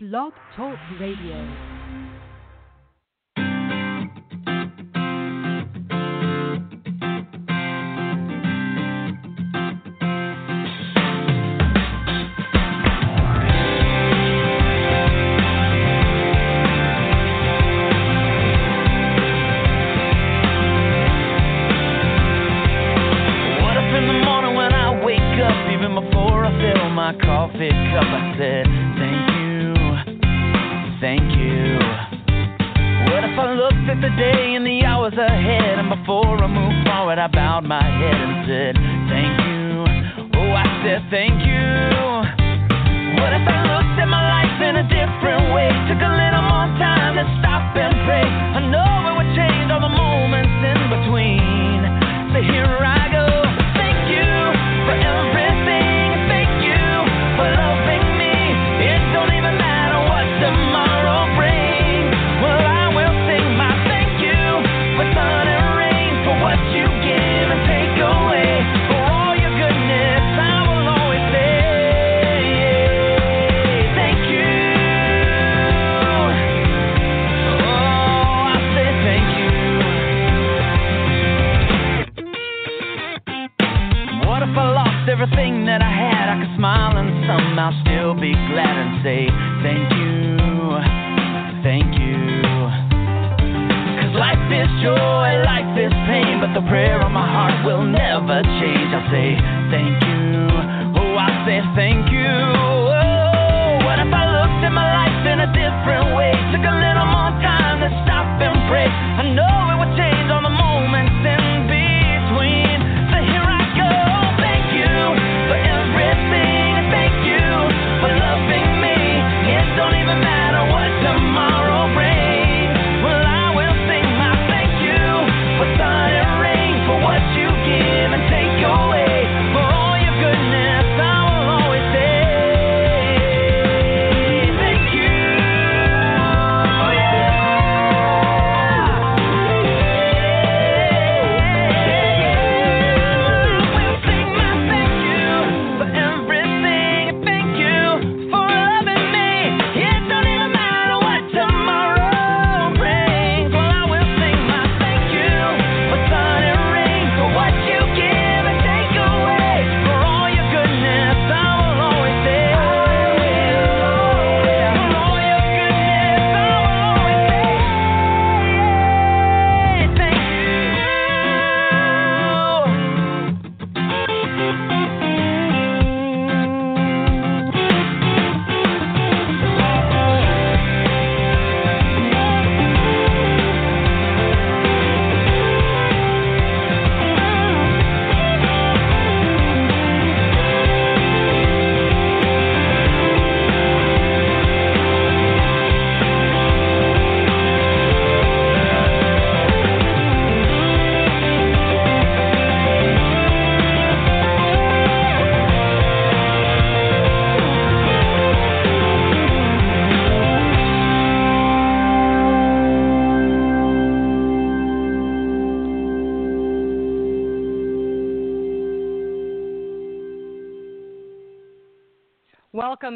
Blog Talk Radio.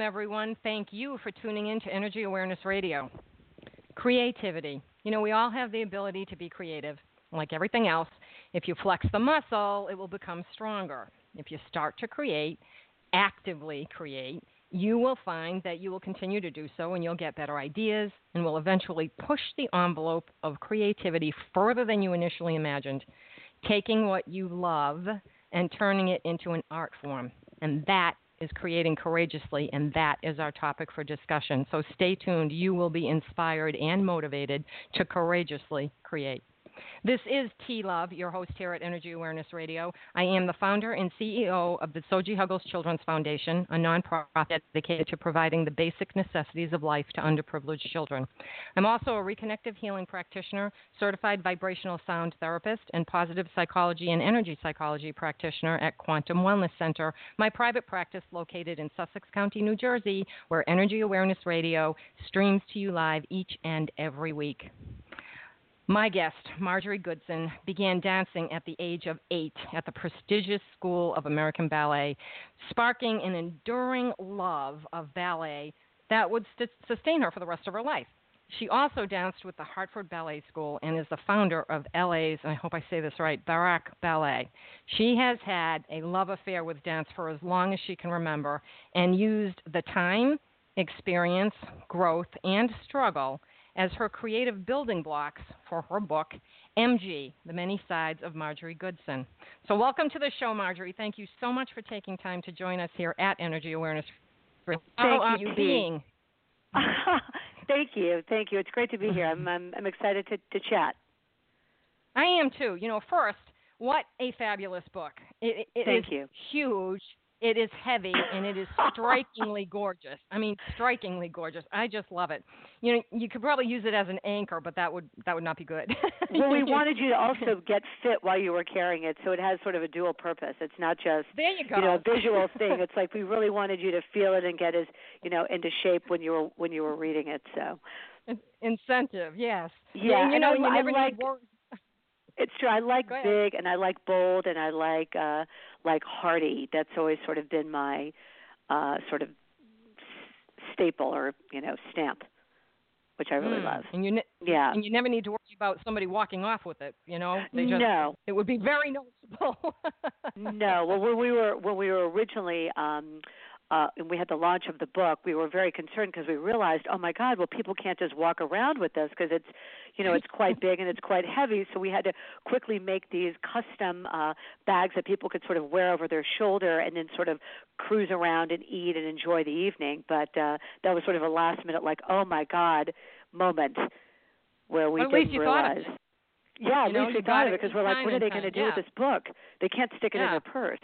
Everyone. Thank you for tuning in to Energy Awareness Radio. Creativity. You know, we all have the ability to be creative. Like everything else, if you flex the muscle, it will become stronger. If you start to create, actively create, you will find that you will continue to do so and you'll get better ideas and will eventually push the envelope of creativity further than you initially imagined, taking what you love and turning it into an art form. And that is creating courageously, and that is our topic for discussion. So stay tuned. You will be inspired and motivated to courageously create. This is T Love, your host here at Energy Awareness Radio. I am the founder and CEO of the Soji Huggles Children's Foundation, a nonprofit dedicated to providing the basic necessities of life to underprivileged children. I'm also a reconnective healing practitioner, certified vibrational sound therapist, and positive psychology and energy psychology practitioner at Quantum Wellness Center, my private practice located in Sussex County, New Jersey, where Energy Awareness Radio streams to you live each and every week. My guest, Marjorie Goodson, began dancing at the age of eight at the prestigious School of American Ballet, sparking an enduring love of ballet that would st- sustain her for the rest of her life. She also danced with the Hartford Ballet School and is the founder of LA's, I hope I say this right, Barak Ballet. She has had a love affair with dance for as long as she can remember and used the time, experience, growth, and struggle as her creative building blocks for her book, MG The Many Sides of Marjorie Goodson. So, welcome to the show, Marjorie. Thank you so much for taking time to join us here at Energy Awareness. How are you, being? Thank you, thank you. It's great to be here. I'm I'm, I'm excited to, to chat. I am too. You know, first, what a fabulous book! It, it thank is you. huge. It is heavy and it is strikingly gorgeous. I mean, strikingly gorgeous. I just love it. You know, you could probably use it as an anchor, but that would that would not be good. well, we wanted you to also get fit while you were carrying it, so it has sort of a dual purpose. It's not just there you go. You know, a visual thing. It's like we really wanted you to feel it and get as you know into shape when you were when you were reading it. So incentive, yes. Yeah, and, you know, and you I, never I like. It's true. I like big and I like bold and I like uh like hearty. That's always sort of been my uh sort of staple or, you know, stamp, which I really mm. love. And you ne- yeah. And you never need to worry about somebody walking off with it, you know? They just no. it would be very noticeable. no. Well, when we were when we were originally um uh, and we had the launch of the book, we were very concerned because we realized, oh my God, well, people can't just walk around with this because it's, you know, it's quite big and it's quite heavy. So we had to quickly make these custom uh, bags that people could sort of wear over their shoulder and then sort of cruise around and eat and enjoy the evening. But uh, that was sort of a last minute, like, oh my God, moment where we well, didn't realize. Yeah, you at least we thought of it because we're like, what are they going to do yeah. with this book? They can't stick it yeah. in their purse.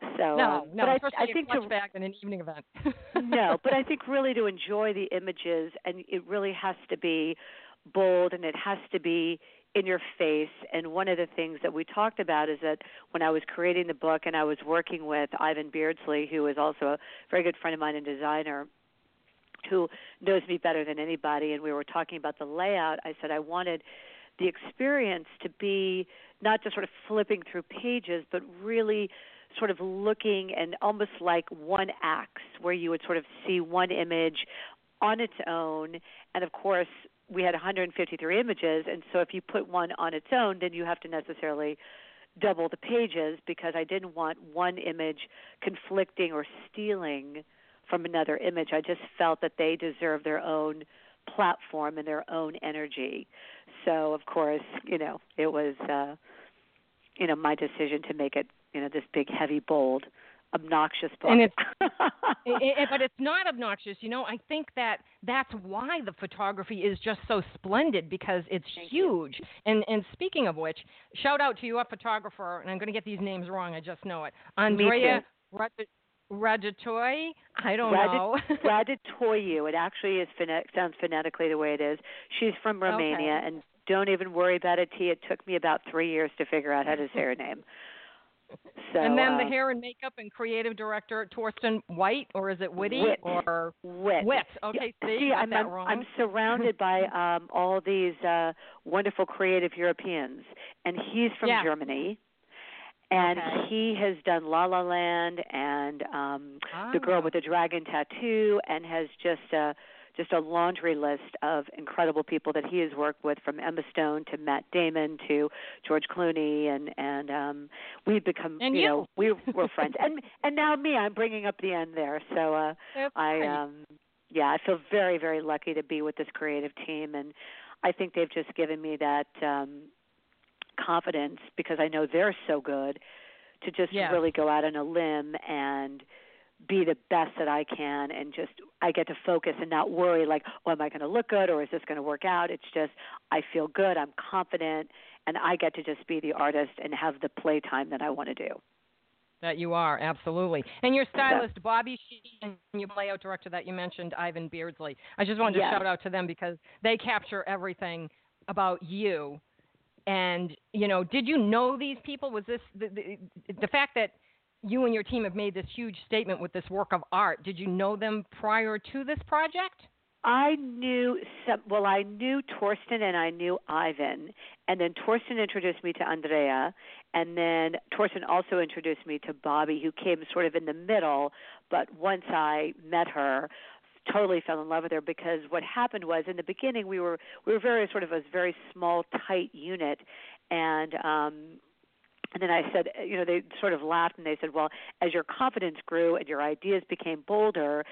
So no, um, no, but I, I think a to, bag in an evening event. no, but I think really to enjoy the images, and it really has to be bold, and it has to be in your face. And one of the things that we talked about is that when I was creating the book, and I was working with Ivan Beardsley, who is also a very good friend of mine and designer, who knows me better than anybody, and we were talking about the layout. I said I wanted the experience to be not just sort of flipping through pages, but really sort of looking and almost like one axe where you would sort of see one image on its own. And of course we had 153 images. And so if you put one on its own then you have to necessarily double the pages because I didn't want one image conflicting or stealing from another image. I just felt that they deserve their own platform and their own energy. So of course you know it was uh you know my decision to make it you know this big heavy bold obnoxious book and it's it, it, but it's not obnoxious you know i think that that's why the photography is just so splendid because it's Thank huge you. and and speaking of which shout out to your photographer and i'm going to get these names wrong i just know it andrea Radatoy, I don't Radit- know. Raditoyu. It actually is phonet- sounds phonetically the way it is. She's from Romania, okay. and don't even worry about it, T. It took me about three years to figure out how to say her name. So, and then uh, the hair and makeup and creative director Torsten White, or is it Witty Witt. or Witt. Wit? Okay, see, See, got I'm, that wrong. I'm surrounded by um, all these uh, wonderful creative Europeans, and he's from Yeah. Germany. And Okay. he has done La La Land and um, The Girl Ah. with the Dragon Tattoo, and has just a just a laundry list of incredible people that he has worked with, from Emma Stone to Matt Damon to George Clooney, and and um, we've become And you you. know we we're friends, and and now me, I'm bringing up the end there. So uh, That's I um yeah, I feel very very lucky to be with this creative team and I think they've just given me that um confidence because I know they're so good to just Yes. really go out on a limb and be the best that I can and just I get to focus and not worry like, oh, am I going to look good or is this going to work out? It's just I feel good, I'm confident, and I get to just be the artist and have the playtime that I want to do. That you are, absolutely. And your stylist, Bobby Sheen, and your layout director that you mentioned, Ivan Beardsley. I just wanted to Yes. shout out to them because they capture everything about you. And, you know, did you know these people? Was this the, the, the fact that you and your team have made this huge statement with this work of art? Did you know them prior to this project? I knew some, well, I knew Torsten and I knew Ivan, and then Torsten introduced me to Andrea, and then Torsten also introduced me to Bobby, who came sort of in the middle. But once I met her, totally fell in love with her because what happened was in the beginning we were we were very sort of a very small tight unit and um and then I said, you know, they sort of laughed and they said, well, as your confidence grew and your ideas became bolder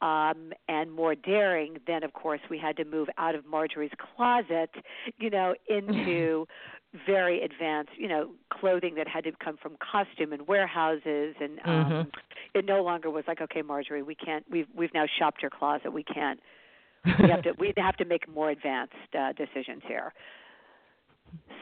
um, and more daring, then of course we had to move out of Marjorie's closet, you know, into very advanced, you know, clothing that had to come from costume and warehouses, and um, Mhm. it no longer was like, okay, Marjorie, we can't. We've we've now shopped your closet. We can't. We have to. We have to make more advanced uh, decisions here.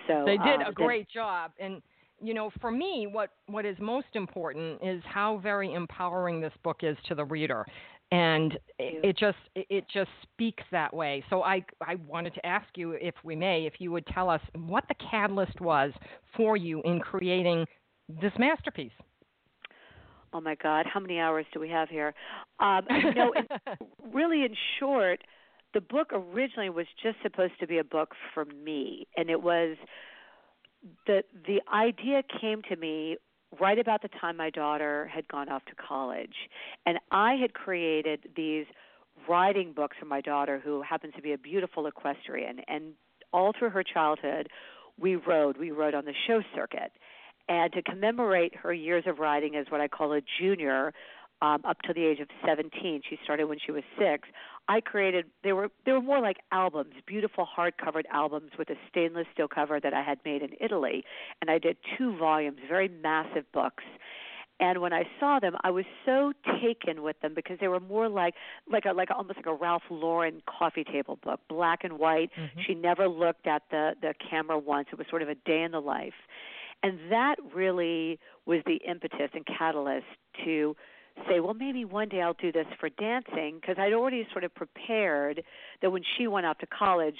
So they did um, a great job and you know for me what what is most important is how very empowering this book is to the reader. And it, it just it- just speaks that way. So i i wanted to ask you if we may if you would tell us what the catalyst was for you in creating this masterpiece. Oh my God, how many hours do we have here? Um, you know, in, really, in short, the book originally was just supposed to be a book for me, and it was the the idea came to me right about the time my daughter had gone off to college, and I had created these riding books for my daughter, who happens to be a beautiful equestrian, and all through her childhood, we rode. We rode on the show circuit and to commemorate her years of riding as what I call a junior, um, up to the age of 17, she started when she was six. I created they were they were more like albums, beautiful hard-covered albums with a stainless steel cover that I had made in Italy, and I did two volumes, very massive books. And when I saw them, I was so taken with them because they were more like like a like almost like a Ralph Lauren coffee table book, black and white. Mhm. She never looked at the the camera once. It was sort of a day in the life. And that really was the impetus and catalyst to say, well, maybe one day I'll do this for dancing because I'd already sort of prepared that when she went off to college,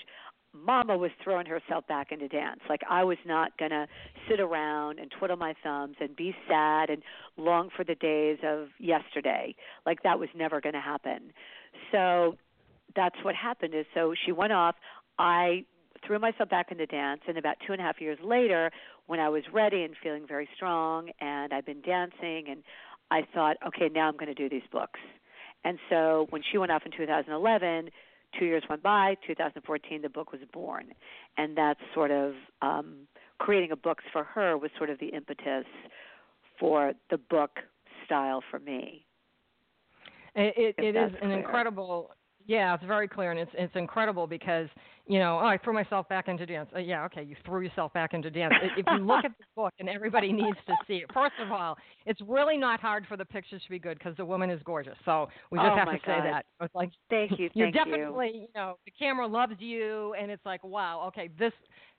Mama was throwing herself back into dance. Like I was not going to sit around and twiddle my thumbs and be sad and long for the days of yesterday. Like that was never going to happen. So that's what happened is so she went off. I threw myself back into dance and about two and a half years later when I was ready and feeling very strong and I've been dancing and I thought, okay, now I'm going to do these books. And so when she went off in 2011, two years went by, 2014, the book was born. And that's sort of um, creating a books for her was sort of the impetus for the book style for me. It, it, it is an clear. incredible. Yeah, it's very clear, and it's it's incredible because you know oh, I threw myself back into dance. Uh, yeah, okay, you threw yourself back into dance. If you look at the book, and everybody needs to see it. First of all, it's really not hard for the pictures to be good because the woman is gorgeous. So we just Oh, have to say that. It's like Thank you. you're Thank you. definitely you know the camera loves you, and it's like wow, okay, this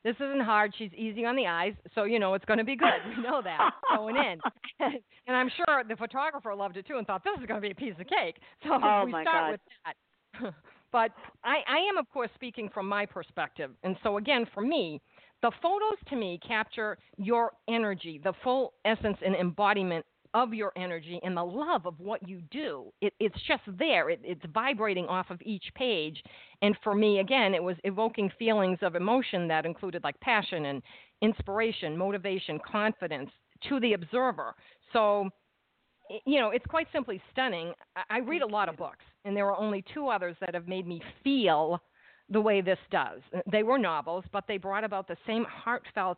this isn't hard. She's easy on the eyes, so you know it's going to be good. We know that going in, and I'm sure the photographer loved it too and thought this is going to be a piece of cake. So Oh, we my start God. with that. but I, I am, of course, speaking from my perspective, and so again, for me, the photos to me capture your energy, the full essence and embodiment of your energy and the love of what you do. It, it's just there. It, it's vibrating off of each page. And for me, again, it was evoking feelings of emotion that included like passion and inspiration, motivation, confidence to the observer. So, you know, it's quite simply stunning. I, I read a lot of books, and there are only two others that have made me feel the way this does. They were novels, but they brought about the same heartfelt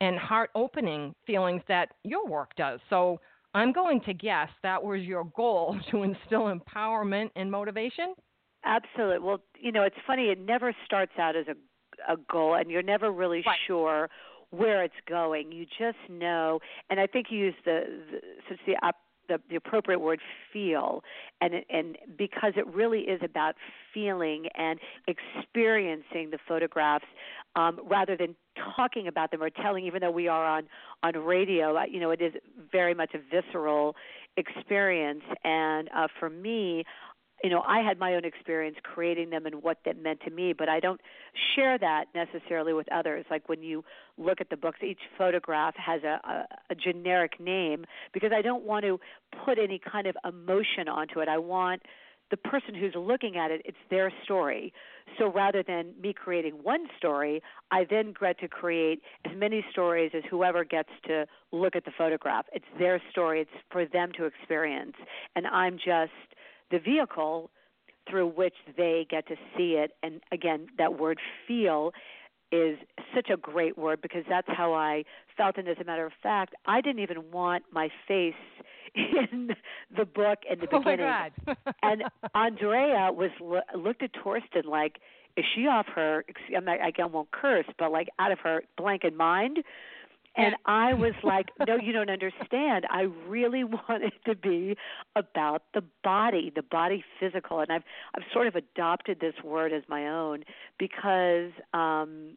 and heart opening feelings that your work does. So I'm going to guess that was your goal to instill empowerment and motivation. Absolutely. Well, you know, it's funny. It never starts out as a a goal, and you're never really Right. sure where it's going. You just know, and I think you use the, the such the op, the, the appropriate word feel. And and because it really is about feeling and experiencing the photographs um, rather than talking about them or telling even though we are on on radio uh, you know it is very much a visceral experience. And uh, for me you know, I had my own experience creating them and what that meant to me, but I don't share that necessarily with others. Like when you look at the books, each photograph has a, a, a generic name because I don't want to put any kind of emotion onto it. I want the person who's looking at it, it's their story. So rather than me creating one story, I then get to create as many stories as whoever gets to look at the photograph. It's their story, it's for them to experience. And I'm just the vehicle through which they get to see it. And again, that word feel is such a great word because that's how I felt. And as a matter of fact, I didn't even want my face in the book in the oh beginning. and Andrea was looked at Torsten like, is she off her? I'm not, again, won't curse, but like out of her blanket mind. And I was like, no, you don't understand. I really want it to be about the body, the body physical. And I've I've sort of adopted this word as my own because um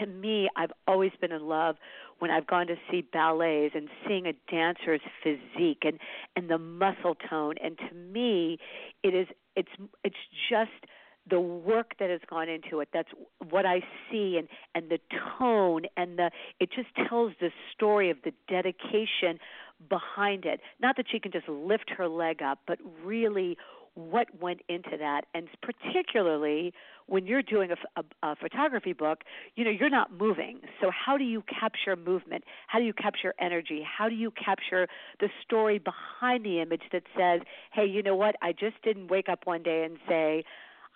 to me I've always been in love when I've gone to see ballets and seeing a dancer's physique and and the muscle tone and to me it is it's it's just the work that has gone into it that's what i see and and the tone and the it just tells the story of the dedication behind it. Not that she can just lift her leg up but really what went into that. And particularly when you're doing a, a, a photography book you know you're not moving. So how do you capture movement? How do you capture energy? How do you capture the story behind the image that says hey you know what? I just didn't wake up one day and say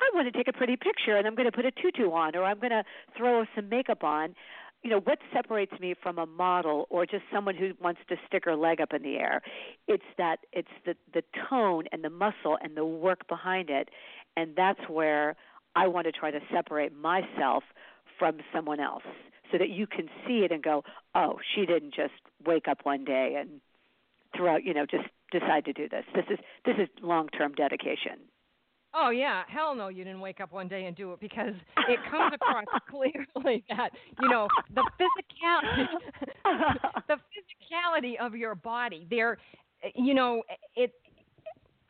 I want to take a pretty picture and I'm going to put a tutu on or I'm going to throw some makeup on. You know, what separates me from a model or just someone who wants to stick her leg up in the air? It's that it's the the tone and the muscle and the work behind it. And that's where I want to try to separate myself from someone else so that you can see it and go, "Oh, she didn't just wake up one day and throw, you know, just decide to do this. This is this is long-term dedication." Oh yeah, hell no! You didn't wake up one day and do it because it comes across clearly that you know the physicality, the physicality of your body. There, eh, you know,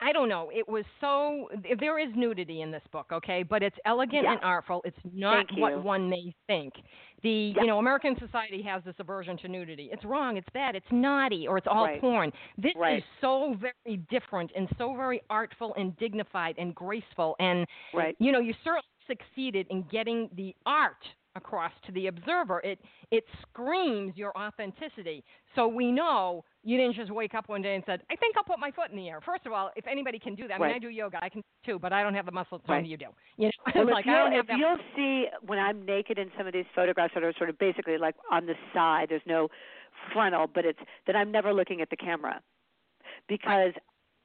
I don't know. It was so there is nudity in this book, okay, but it's elegant yeah. and artful. It's not what one may think. The yeah. you know American society has this aversion to nudity. It's wrong. It's bad. It's naughty, or it's all right. porn. This right. is so very different and so very artful and dignified and graceful. And right. you know you certainly succeeded in getting the art across to the observer. It it screams your authenticity. So we know you didn't just wake up one day and said, "I think I'll put my foot in the air." First of all, if anybody can do that, I mean, I do yoga, I can too, but I don't have the muscle tone right. you do. You know, well, like if, I don't you'll, have that. you'll see when I'm naked in some of these photographs that are sort of basically like on the side, there's no frontal, but it's that I'm never looking at the camera because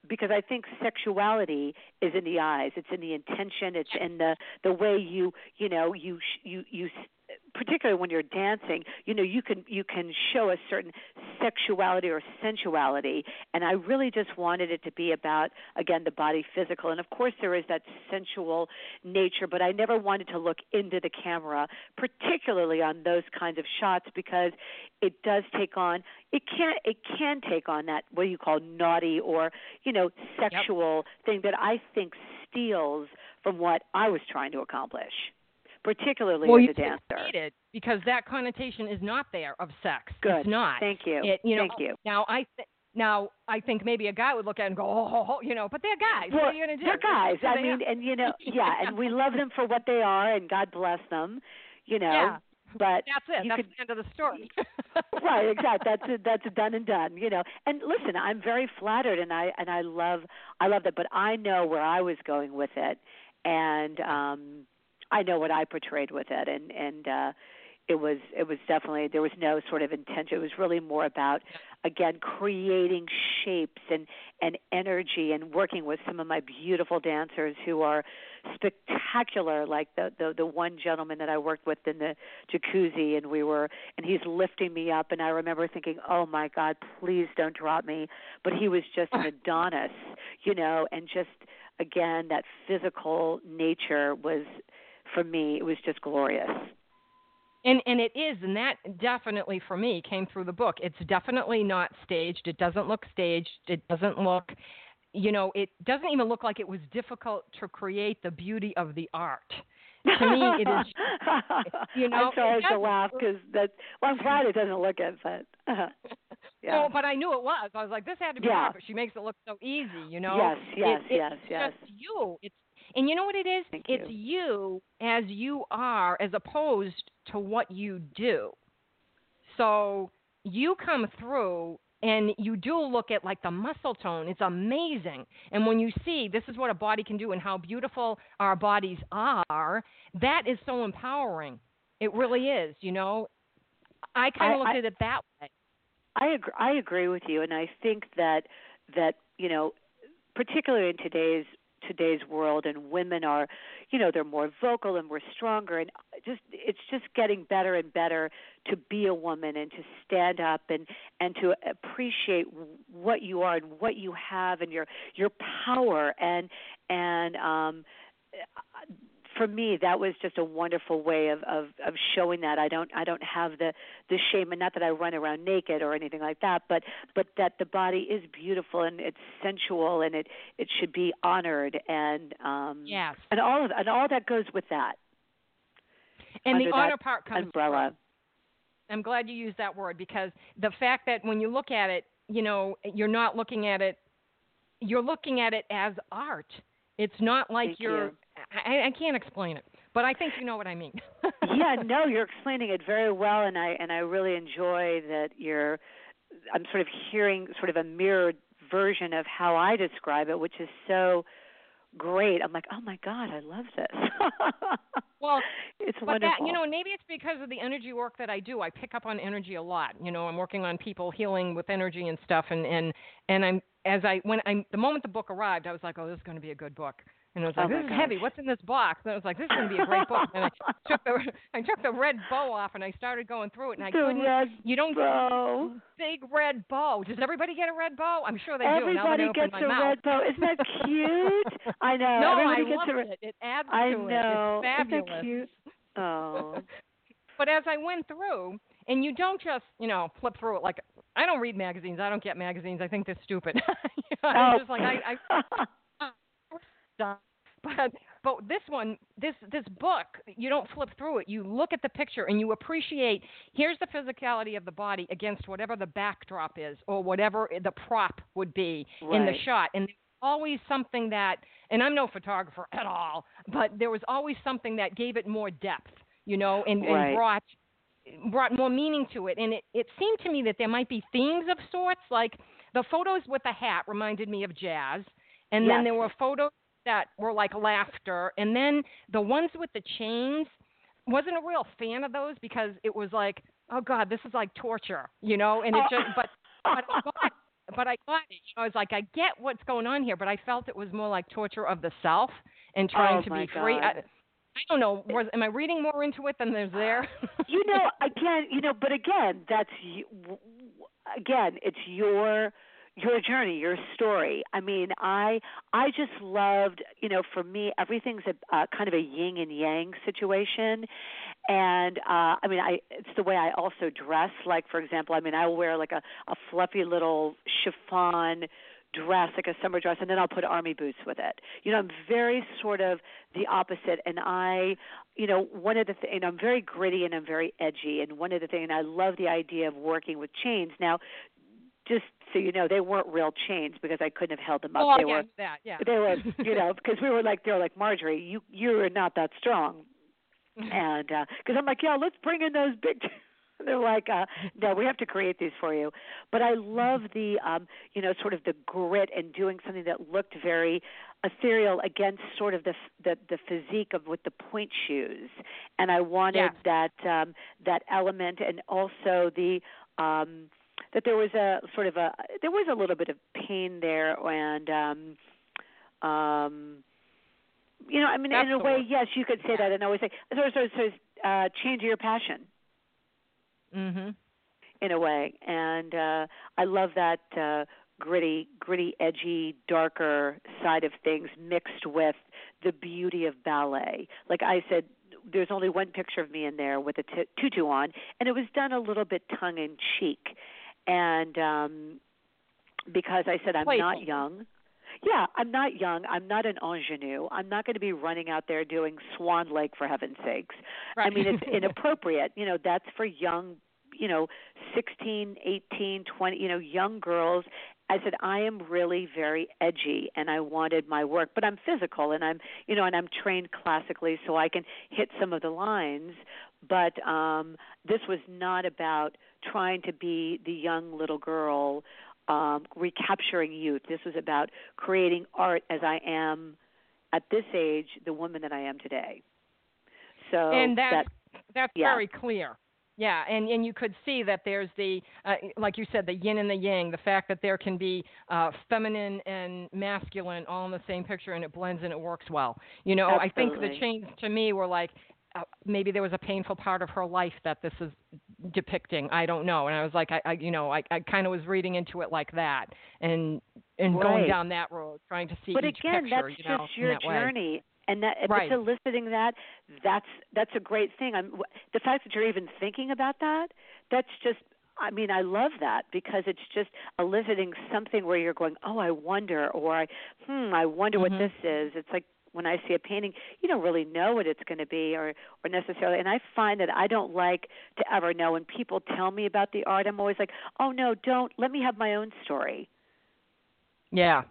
because I think sexuality is in the eyes. It's in the intention. It's in the the way you you know you you you particularly when you're dancing, you know, you can you can show a certain sexuality or sensuality, and I really just wanted it to be about again the body physical, and of course there is that sensual nature, but I never wanted to look into the camera, particularly on those kinds of shots because it does take on it can it can take on that what you call naughty or you know sexual yep. thing that I think steals from what I was trying to accomplish particularly well, as a dancer. because that connotation is not there of sex. Good. It's not. Thank you. It, you know, Thank you. Now I th- now I think maybe a guy would look at it and go, oh, oh, oh you know, but they're guys. Well, what are you gonna do? They're guys. I mean, and you know, yeah, and we love them for what they are, and God bless them. You know, Yeah. but That's it. That's could, the end of the story. right, exactly. That's it, that's done and done. You know, and listen, I'm very flattered, and I and I love I love that, but I know where I was going with it, and um I know what I portrayed with it, and and uh, it was it was definitely there was no sort of intention. It was really more about again creating shapes and and energy and working with some of my beautiful dancers who are spectacular. Like the the the one gentleman that I worked with in the jacuzzi, and we were and he's lifting me up, and I remember thinking, oh my God, please don't drop me. But he was just an Adonis, you know, and just again that physical nature was for me, it was just glorious. And and it is, and that definitely for me came through the book. It's definitely not staged. It doesn't look staged. It doesn't look, you know, it doesn't even look like it was difficult to create the beauty of the art. To me, it is. You know, I'm sorry to laugh because that. Well, I'm glad it doesn't look it, but. Uh, yeah. Well, but I knew it was. I was like, this had to be Yeah. art, but she makes it look so easy. You know. Yes, yes, it, yes, it's yes. just you. It's and you know what it is? Thank it's you. as you are as opposed to what you do. So you come through and you do look at like the muscle tone. It's amazing. And when you see this is what a body can do and how beautiful our bodies are that is so empowering. It really is you know? I kind of look at it that way. I agree i agree with you and i think that that you know particularly in today's today's world and women are you know they're more vocal and we're stronger and just it's just getting better and better to be a woman and to stand up and and to appreciate what you are and what you have and your your power and and um for me that was just a wonderful way of of of showing that i don't i don't have the the shame and not that i run around naked or anything like that but but that the body is beautiful and it's sensual and it it should be honored and um yes. and all of and all that goes with that. And the honor part comes umbrella. from. i'm glad you used that word because the fact that when you look at it you know you're not looking at it you're looking at it as art. It's not like Thank you're you I, I can't explain it, but I think you know what I mean. yeah, no, you're explaining it very well, and I and I really enjoy that you're. I'm sort of hearing sort of a mirrored version of how I describe it, which is so great. I'm like, oh my god, I love this. well, it's but wonderful. That, you know, maybe it's because of the energy work that I do. I pick up on energy a lot. You know, I'm working on people healing with energy and stuff, and and and I'm as I when I the moment the book arrived, I was like, oh, this is going to be a good book. And I was oh like, oh this is gosh. heavy. What's in this box? And I was like, this is going to be a great book. And I took the I took the red bow off and I started going through it. And I the couldn't. red you don't bow. big red bow. Does everybody get a red bow? I'm sure they Everybody do. Now that I open gets a mouth. red bow. Isn't that cute? I know. no, Everybody I gets a red. it. It adds I to know. it. It's fabulous. Isn't that cute? Oh. but as I went through, and you don't just, you know, flip through it like I don't read magazines. I don't get magazines. I think they're stupid. you know, oh. I'm just like I, I but but this one this this book you don't flip through it you look at the picture and you appreciate here's the physicality of the body against whatever the backdrop is or whatever the prop would be right. in the shot and there's always something that and I'm no photographer at all but there was always something that gave it more depth you know and, right. and brought brought more meaning to it and it it seemed to me that there might be themes of sorts like the photos with the hat reminded me of jazz and yes. then there were photos that were like laughter, and then the ones with the chains wasn't a real fan of those because it was like, oh God, this is like torture, you know. And it oh. just, but but I got, but I got it. You know, I was like, I get what's going on here, but I felt it was more like torture of the self and trying oh, to be free. God. I, I don't know. Was am I reading more into it than there's there? you know, again, you know, but again, that's again, it's your your journey, your story. I mean, I I just loved, you know, for me everything's a uh, kind of a yin and yang situation. And uh I mean, I it's the way I also dress. Like for example, I mean, I will wear like a a fluffy little chiffon dress, like a summer dress, and then I'll put army boots with it. You know, I'm very sort of the opposite, and I, you know, one of the things, I'm very gritty and I'm very edgy, and one of the things, and I love the idea of working with chains. Now, just so you know, they weren't real chains because I couldn't have held them up. Oh, they were, that, yeah. they were, you know, because we were like, they were like Marjorie, you you're not that strong, Mm-hmm. and because I'm like, yeah, let's bring in those big. They're like, uh, no, we have to create these for you. But I love the, um, you know, sort of the grit and doing something that looked very ethereal against sort of the the, the physique of with the point shoes. And I wanted Yeah. that um, that element, and also the um, that there was a sort of a there was a little bit of pain there, and um, um, you know, I mean, That's in a way, word. yes, you could say that, and I always say, so, so, so uh, change your passion mhm. in a way and uh i love that uh gritty gritty edgy darker side of things mixed with the beauty of ballet like i said there's only one picture of me in there with a t- tutu on and it was done a little bit tongue in cheek and um because i said i'm not young yeah, I'm not young. I'm not an ingenue. I'm not going to be running out there doing Swan Lake for heaven's sakes. I mean, it's inappropriate. You know, that's for young, you know, 16, 18, 20, you know, young girls I said I am really very edgy and I wanted my work, but I'm physical and I'm you know and I'm trained classically so I can hit some of the lines, but um this was not about trying to be the young little girl um recapturing youth. This was about creating art as I am at this age, the woman that I am today. So and that's that, that's yeah. very clear. Yeah, and and you could see that there's the uh, like you said the yin and the yang, the fact that there can be uh, feminine and masculine all in the same picture and it blends and it works well. You know, I think the change to me were like uh, maybe there was a painful part of her life that this is depicting. I don't know, and I was like, I, I you know, I, I kind of was reading into it like that, and and going down that road, trying to see but each again, picture, that's you know, just your that way. journey. And that if Right. it's eliciting that, that's that's a great thing. I'm the fact that you're even thinking about that. That's just. I mean, I love that because it's just eliciting something where you're going, oh, I wonder, or I, hmm, I wonder Mhm. what this is. It's like when I see a painting, you don't really know what it's going to be, or or necessarily. And I find that I don't like to ever know. When people tell me about the art, I'm always like, oh no, don't. Let me have my own story. Yeah.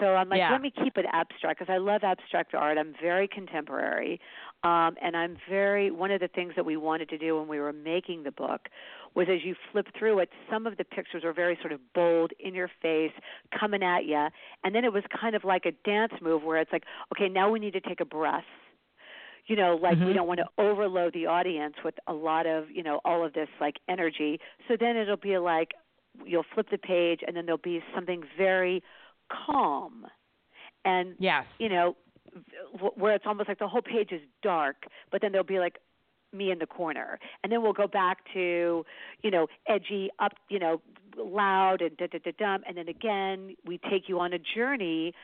So I'm like, Yeah. let me keep it abstract because I love abstract art. I'm very contemporary, um, and I'm very. One of the things that we wanted to do when we were making the book was, as you flip through it, some of the pictures were very sort of bold, in your face, coming at you, and then it was kind of like a dance move where it's like, okay, now we need to take a breath. You know, like we Mhm. don't want to overload the audience with a lot of, you know, all of this like energy. So then it'll be like you'll flip the page and then there'll be something very calm. And Yes. you know where it's almost like the whole page is dark but then there'll be like me in the corner. And then we'll go back to you know edgy up you know loud and da da da dum. And then again we take you on a journey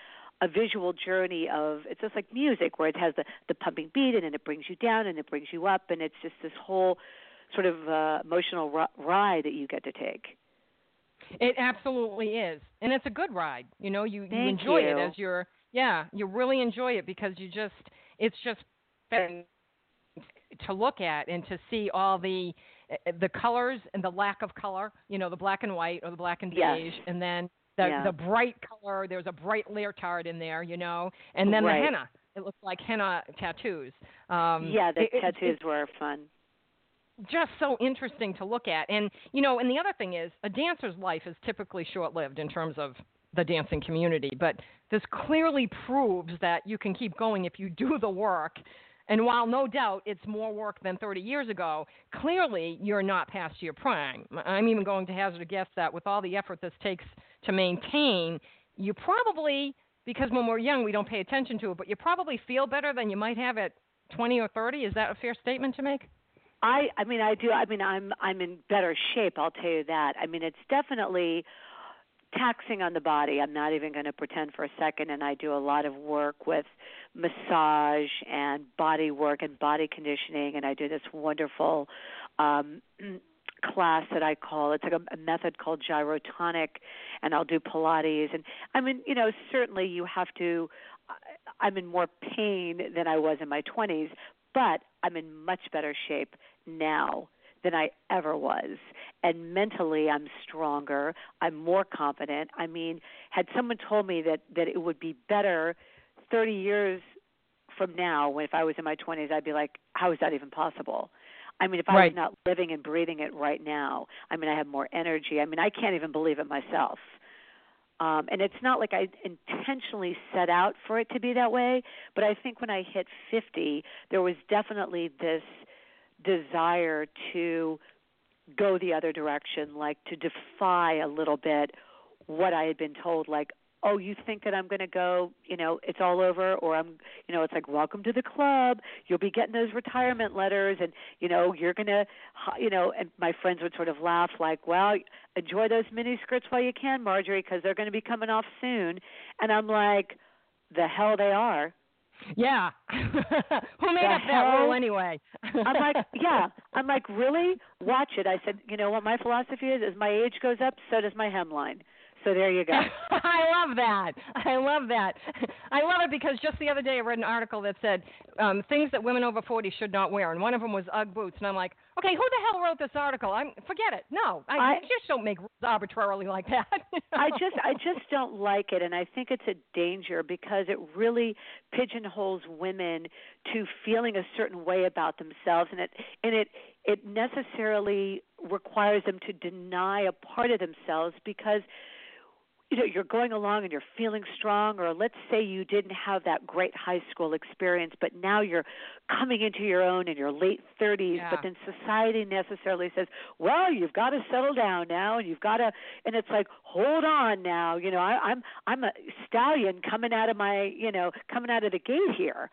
a visual journey of it's just like music where it has the the pumping beat and then it brings you down and it brings you up and it's just this whole sort of uh, emotional ri- ride that you get to take It absolutely is, and it's a good ride. You know, you you enjoy it as you're. Yeah, you really enjoy it because you just. It's just fun to look at and to see all the eh, the colors and the lack of color. You know, the black and white or the black and Yes. beige, and then the Yeah. the bright color. There's a bright leotard in there, you know, and then Right. the henna. It looks like henna tattoos. Um, yeah the it- it- tattoos were fun just so interesting to look at. And you know, and the other thing is, a dancer's life is typically short-lived in terms of the dancing community, but this clearly proves that you can keep going if you do the work. And while no doubt it's more work than 30 years ago, clearly you're not past your prime. I'm even going to hazard a guess that with all the effort this takes to maintain, you probably, because when we're young we don't pay attention to it, but you probably feel better than you might have at 20 or 30. Is that a fair statement to make? I I mean I do I mean I'm I'm in better shape, I'll tell you that. I mean it's definitely taxing on the body. I'm not even going to pretend for a second and I do a lot of work with massage and body work and body conditioning and I do this wonderful um class that I call it's like a, a method called gyrotonic and I'll do pilates and I mean you know certainly you have to I'm in more pain than I was in my 20s but I'm in much better shape now than I ever was. And mentally, I'm stronger. I'm more confident. I mean, had someone told me that that it would be better 30 years from now, when if I was in my 20s, I'd be like, how is that even possible? I mean, if I Right. was not living and breathing it right now, I mean, I have more energy. I mean, I can't even believe it myself. Um, and it's not like I intentionally set out for it to be that way, but I think when I hit 50, there was definitely this desire to go the other direction, like to defy a little bit what I had been told, like, oh, you think that I'm going to go, you know, it's all over, or I'm, you know, it's like, welcome to the club. You'll be getting those retirement letters, and you know, you're going to, you know, and my friends would sort of laugh, like, well, enjoy those mini skirts while you can, Marjorie, because they're going to be coming off soon. And I'm like, the hell they are. Yeah. Who made The up that rule hell? anyway? I'm like, yeah. I'm like, really? Watch it. I said, you know what my philosophy is? As my age goes up, so does my hemline. So there you go. I love that. I love that. I love it because just the other day I read an article that said um, things that women over 40 should not wear, and one of them was UGG boots. And I'm like, okay, who the hell wrote this article? I'm forget it. No, I, I just don't make rules arbitrarily like that. I just I just don't like it and I think it's a danger because it really pigeonholes women to feeling a certain way about themselves and it and it it necessarily requires them to deny a part of themselves because you know you're going along and you're feeling strong or let's say you didn't have that great high school experience but now you're coming into your own in your late 30s Yeah. but then society necessarily says well you've got to settle down now and you've got to and it's like hold on now you know I I'm I'm a stallion coming out of my you know coming out of the gate here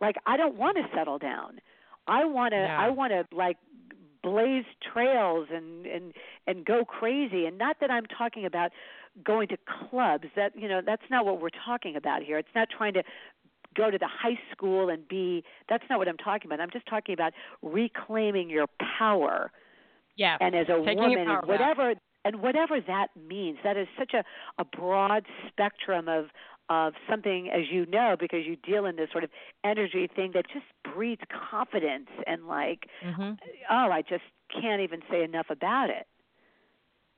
like I don't want to settle down I want to Yeah. I want to like blaze trails and and and go crazy and not that I'm talking about going to clubs that you know that's not what we're talking about here. It's not trying to go to the high school and be that's not what I'm talking about. I'm just talking about reclaiming your power. Yeah. and as a woman and back. whatever and whatever that means that is such a a broad spectrum of of something as you know because you deal in this sort of energy thing that just breeds confidence and like hmm oh I just can't even say enough about it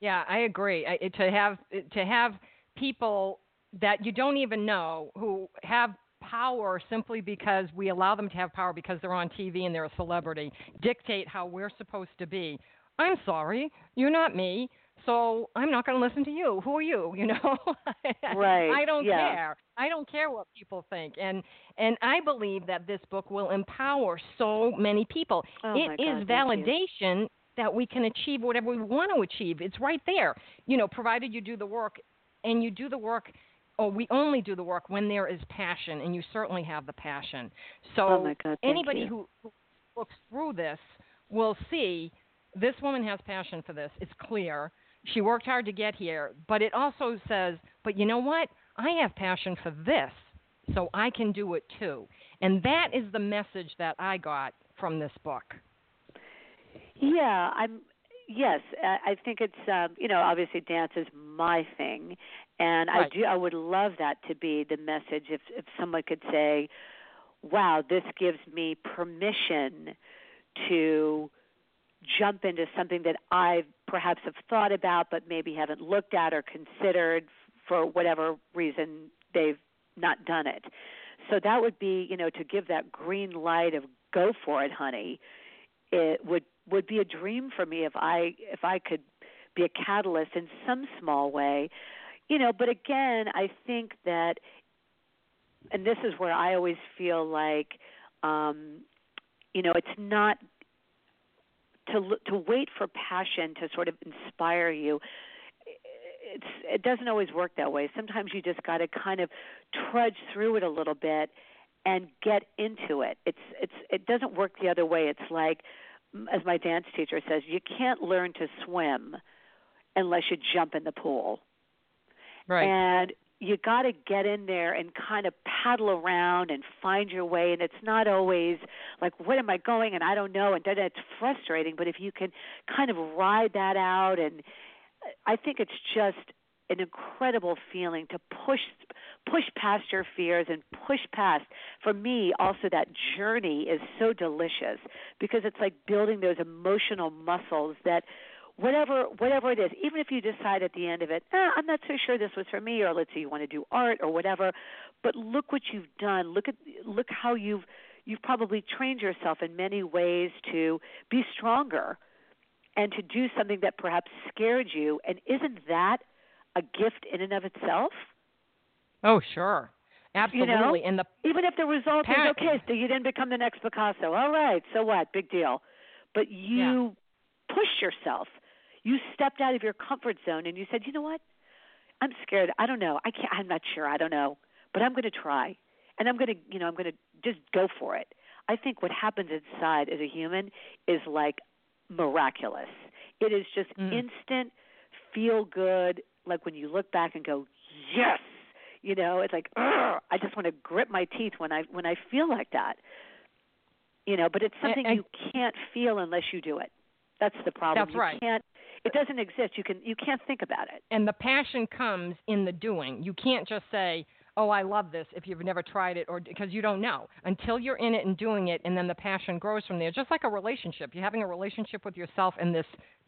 Yeah, I agree. I, to have to have people that you don't even know who have power simply because we allow them to have power because they're on TV and they're a celebrity dictate how we're supposed to be. I'm sorry, you're not me, so I'm not going to listen to you. Who are you? You know, Right, I don't yeah. care. I don't care what people think, and and I believe that this book will empower so many people. Oh, It is God, validation that we can achieve whatever we want to achieve. It's right there. You know, provided you do the work and you do the work or we only do the work when there is passion and you certainly have the passion. So Oh, God, anybody who, who looks through this will see this woman has passion for this. It's clear. She worked hard to get here, but it also says, but you know what? I have passion for this, so I can do it too. And that is the message that I got from this book. Yeah, I'm. Yes, I I think it's. Um, you know, obviously, dance is my thing, and Right. I do. I would love that to be the message. If if someone could say, "Wow, this gives me permission to jump into something that I perhaps have thought about, but maybe haven't looked at or considered for whatever reason they've not done it." So that would be, you know, to give that green light of "Go for it, honey." it would would be a dream for me if I if I could be a catalyst in some small way. You know, but again, I think that and this is where I always feel like um you know, it's not to to wait for passion to sort of inspire you it's it doesn't always work that way. Sometimes you just got to kind of trudge through it a little bit and get into it. It's it's it doesn't work the other way. It's like as my dance teacher says, you can't learn to swim unless you jump in the pool. Right. And you got to get in there and kind of paddle around and find your way and it's not always like where am I going and I don't know and it's frustrating but if you can kind of ride that out and I think it's just an incredible feeling to push push past your fears and push past for me also that journey is so delicious because it's like building those emotional muscles that whatever whatever it is even if you decide at the end of it eh, i'm not so sure this was for me or let's say you want to do art or whatever but look what you've done. Look at look how you've you've probably trained yourself in many ways to be stronger and to do something that perhaps scared you and isn't that a gift in and of itself? Oh, sure. You know? Absolutely. And the even if the result Pat- is okay so you didn't become the next picasso. All right so what? Big deal. But you pushed yourself. You stepped out of your comfort zone and you said you know what? I'm scared. I don't know. I can't i'm not sure. I don't know. But i'm going to try. And i'm going to you know i'm going to just go for it. I think what happens inside as a human is like miraculous. It is just Mm. instant feel good like when you look back and go yes you know it's like Ugh, i just want to grip my teeth when i when i feel like that you know but it's something I- you can't feel unless you do it That's the problem. That's you right. Can't, it doesn't exist. You can you can't think about it. And the passion comes in the doing. You can't just say, "Oh, I love this" if you've never tried it, or because you don't know until you're in it and doing it, and then the passion grows from there. Just like a relationship, you're having a relationship with yourself and this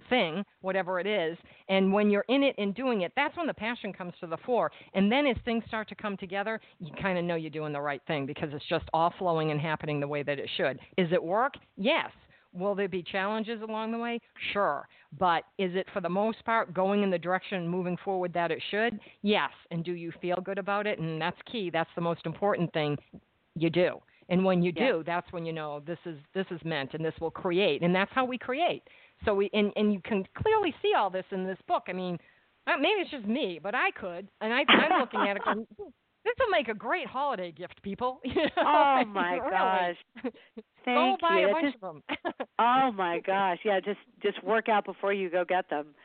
thing, whatever it is, and when you're in it and doing it, that's when the passion comes to the fore. And then as things start to come together, you kind of know you're doing the right thing because it's just all flowing and happening the way that it should. Is it work? Yes. Will there be challenges along the way? Sure. But is it for the most part going in the direction moving forward that it should? Yes. And do you feel good about it? And that's key. That's the most important thing. You do. And when you Yeah. do, that's when you know this is this is meant and this will create. And that's how we create. So we and, and you can clearly see all this in this book. I mean, uh, maybe it's just me, but I could. And I, I'm looking at it this will make a great holiday gift, people. You know, Oh like, my really. gosh. Go Thank buy you. a bunch just- of them. oh my gosh. Yeah, just just work out before you go get them.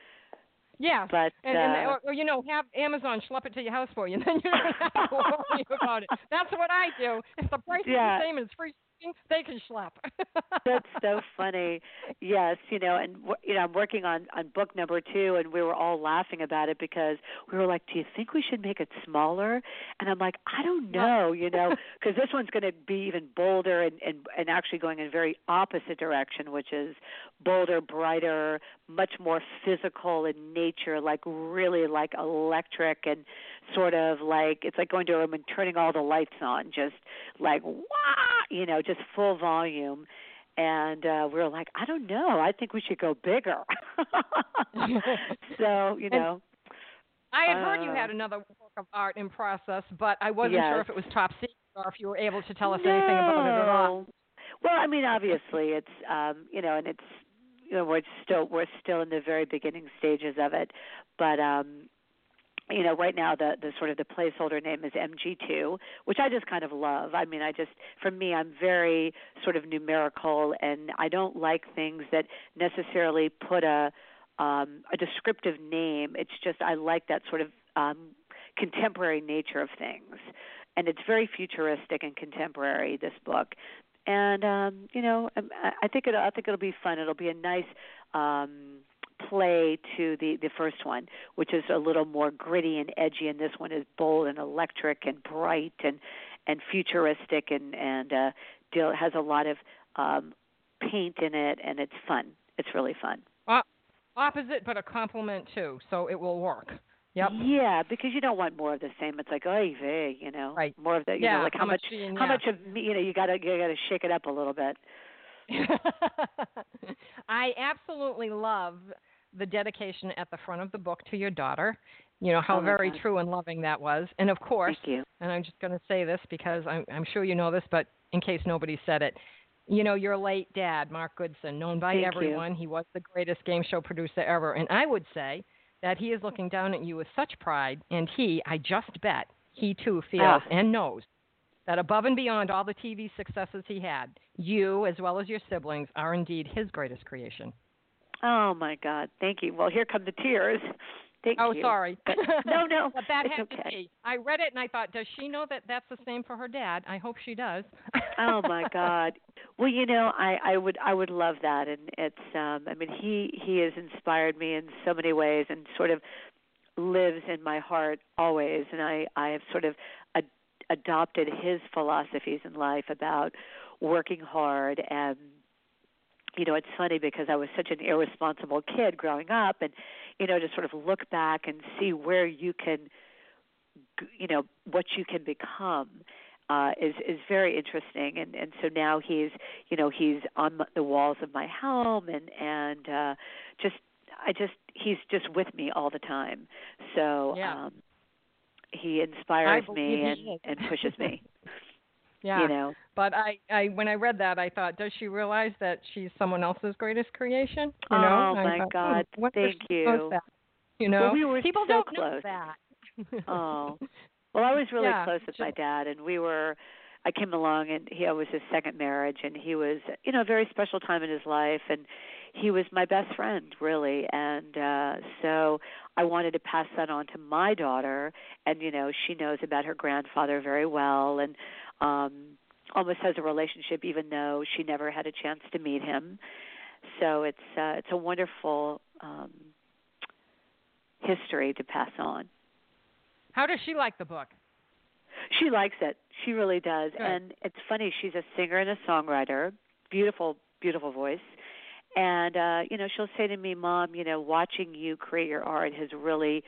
yeah. But And, and uh, or, or you know, have Amazon schlep it to your house for you, and then you don't have to worry about it. That's what I do. If the price Yeah. is the same and it's free shipping, they can schlep. That's so funny. Yes, you know, and you know, I'm working on on book number two, and we were all laughing about it because we were like, "Do you think we should make it smaller?" And I'm like, "I don't know," you know, because this one's going to be even bolder and and and actually going in a very opposite direction, which is bolder, brighter, much more physical in nature, like really like electric and sort of like it's like going to a room and turning all the lights on, just like wah, you know, just full volume. And uh we were like, I don't know, I think we should go bigger. so, you And know, I had heard you Uh, had another work of art in process, but I wasn't Yes. sure if it was top secret or if you were able to tell us anything about it at all. Well, I mean, obviously, it's um, you know, and it's you know, we're still we're still in the very beginning stages of it, but um, you know, right now the the sort of the placeholder name is MG2, which I just kind of love. I mean, I just for me, I'm very sort of numerical, and I don't like things that necessarily put a um, a descriptive name. It's just I like that sort of um, contemporary nature of things, and it's very futuristic and contemporary. This book, and um, you know, I, I think it I think it'll be fun. It'll be a nice um, play to the the first one, which is a little more gritty and edgy, and this one is bold and electric and bright and and futuristic and and uh, deal has a lot of um, paint in it, and it's fun. It's really fun. Opposite, but a compliment too, so it will work. Yep. Yeah, because you don't want more of the same. It's like, oh, you know, Right. more of the, you yeah. know, like how much, she and how yeah. much of me, you know, you gotta, you gotta shake it up a little bit. I absolutely love the dedication at the front of the book to your daughter. You know how Oh very God. true and loving that was, and of course, you. and I'm just going to say this because I'm, I'm sure you know this, but in case nobody said it, you know your late dad, Mark Goodson, known by Thank you. everyone, he was the greatest game show producer ever, and I would say that he is looking down at you with such pride, and he, I just bet, he too feels Ah. and knows that above and beyond all the TV successes he had, you, as well as your siblings, are indeed his greatest creation. Oh my God, thank you. Well, here come the tears. Thank you. oh, you. sorry. But- no, no, but that it's had to okay. be. I read it and I thought, does she know that that's the same for her dad? I hope she does. oh my God. Well, you know, I I would I would love that, and it's um I mean he he has inspired me in so many ways, and sort of lives in my heart always, and I I have sort of adopted his philosophies in life about working hard and you know it's funny because I was such an irresponsible kid growing up and you know to sort of look back and see where you can you know what you can become uh is is very interesting and and so now he's you know he's on the walls of my home and and uh just I just he's just with me all the time so Yeah. um he inspires me and and pushes me yeah. you know But I, I, when I read that, I thought, does she realize that she's someone else's greatest creation? You Oh, know? I my thought, God. hmm, wonder Thank you. You know, Well, we were people so don't know close. that. Oh. Well, I was really Yeah, close with just- my dad, and we were. I came along, and he it was his second marriage, and he was, you know, a very special time in his life, and he was my best friend, really, and uh so I wanted to pass that on to my daughter, and you know, she knows about her grandfather very well, and um almost has a relationship, even though she never had a chance to meet him. So it's uh, it's a wonderful um, history to pass on. How does she like the book? She likes it. She really does. Good. And it's funny. She's a singer and a songwriter. Beautiful, beautiful voice. And uh, you know, she'll say to me, "Mom, you know, watching you create your art has really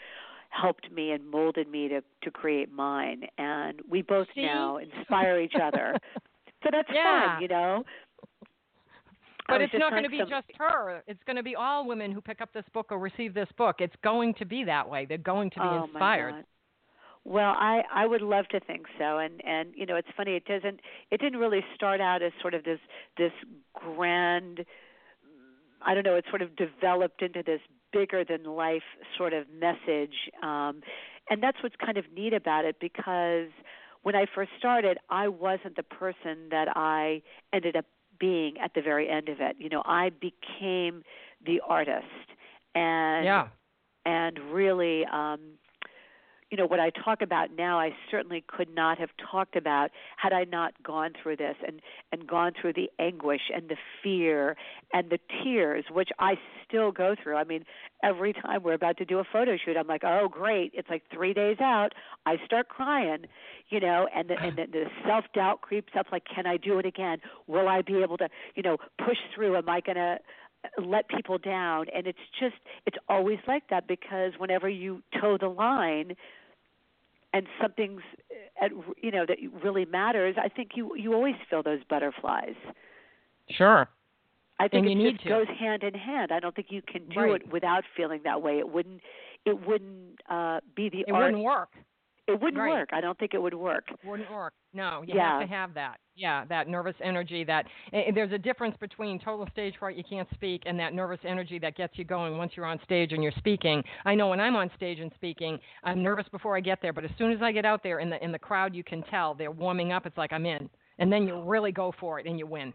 helped me and molded me to to create mine." And we both See? now inspire each other. so that's Yeah. fun, you know. But it's not going to be some- just her. It's going to be all women who pick up this book or receive this book. It's going to be that way. They're going to be oh, inspired. Well, I I would love to think so, and and you know it's funny. It doesn't. It didn't really start out as sort of this this grand. I don't know. It sort of developed into this bigger than life sort of message, um, and that's what's kind of neat about it because when I first started, I wasn't the person that I ended up being at the very end of it. You know, I became the artist, and Yeah. and really um you know what I talk about now I certainly could not have talked about had I not gone through this and and gone through the anguish and the fear and the tears which I still go through. I mean, every time we're about to do a photo shoot, I'm like, "Oh, great. It's like 3 days out. I start crying." You know, and the, and the, the self-doubt creeps up like, "Can I do it again? Will I be able to, you know, push through? Am I going to uh, let people down and it's just it's always like that because whenever you toe the line and something's at you know that really matters i think you you always feel those butterflies Sure. i think And it just goes hand in hand i don't think you can do Right. it without feeling that way it wouldn't it wouldn't uh be the It art wouldn't work. It wouldn't Right. work i don't think it would work Wouldn't work. No, you Yeah. have to have that. Yeah, that nervous energy. That eh, there's a difference between total stage fright, you can't speak, and that nervous energy that gets you going once you're on stage and you're speaking. I know when I'm on stage and speaking, I'm nervous before I get there, but as soon as I get out there in the in the crowd, you can tell they're warming up. It's like I'm in, and then you really go for it and you win.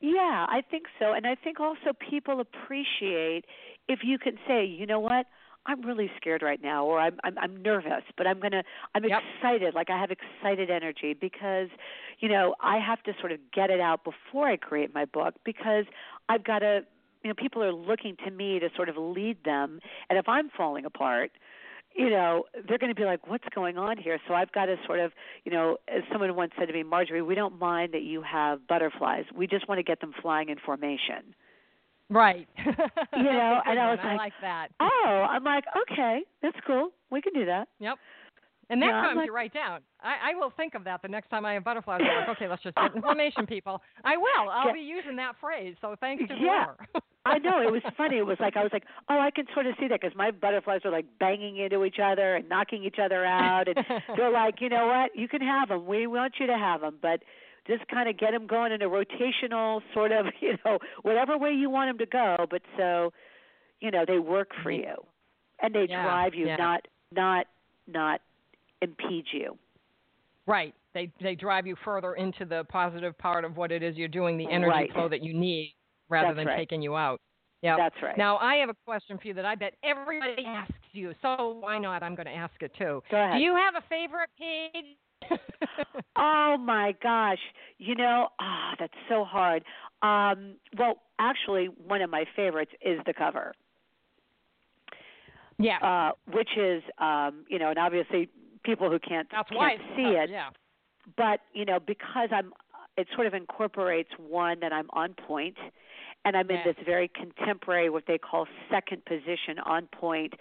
Yeah, I think so. And I think also people appreciate if you can say, you know what, I'm really scared right now or I'm I'm I'm nervous, but I'm going to I'm Yep. excited, like I have excited energy because you know, I have to sort of get it out before I create my book because I've got to you know, people are looking to me to sort of lead them and if I'm falling apart, you know, they're going to be like, what's going on here? So I've got to sort of, you know, as someone once said to me, Marjorie, we don't mind that you have butterflies. We just want to get them flying in formation. Right. You know, That's a good and I was. I like, like that. Oh, I'm like, okay, that's cool. We can do that. Yep. And that Yeah, comes like- you right down. I, I will think of that the next time I have butterflies. I'm like, okay, let's just get information, people. I will. I'll Yeah. be using that phrase. So thanks to Yeah. I know it was funny. It was like I was like, oh, I can sort of see that because my butterflies are like banging into each other and knocking each other out, and they're like, you know what, you can have them. We want you to have them, but just kind of get them going in a rotational sort of, you know, whatever way you want them to go. But so, you know, they work for mm-hmm. you, and they Yeah, drive you, yeah. not not not impede you. Right. They they drive you further into the positive part of what it is you're doing, the energy Right. flow that you need, rather That's than right. taking you out. Yeah. That's right. Now I have a question for you that I bet everybody asks you. So why not? I'm going to ask it too. Go ahead. Do you have a favorite page? Oh my gosh. You know, ah, that's so hard. Um, well, actually, one of my favorites is the cover, yeah. uh, which is, um, you know, and obviously people who can't That's can't why see it, Yeah. but you know, because I'm, it sort of incorporates one that I'm on point, and I'm in this very contemporary, what they call second position on point,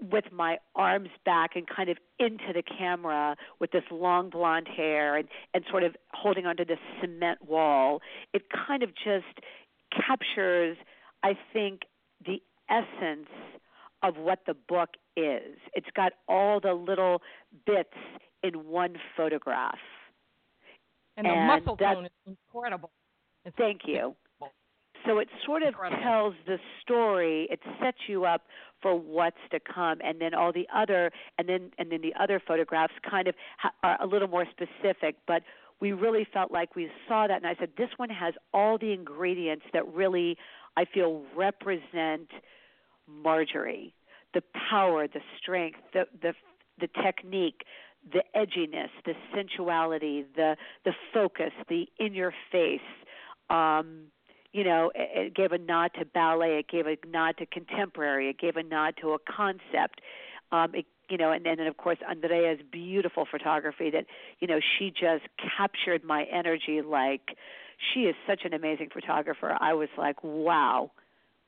with my arms back and kind of into the camera with this long blonde hair and and sort of holding onto this cement wall it kind of just captures i think the essence of what the book is it's got all the little bits in one photograph And the And muscle tone is incredible. It's Thank you. So it sort of Incredible. tells the story. It sets you up for what's to come, and then all the other, and then and then the other photographs kind of ha- are a little more specific. But we really felt like we saw that, and I said this one has all the ingredients that really I feel represent Marjorie, the power, the strength, the the the technique, the edginess, the sensuality, the the focus, the in your face. Um, you know, it, it gave a nod to ballet, it gave a nod to contemporary, it gave a nod to a concept. Um, it you know, and, and then of course Andrea's beautiful photography that, you know, she just captured my energy like she is such an amazing photographer. I was like, wow,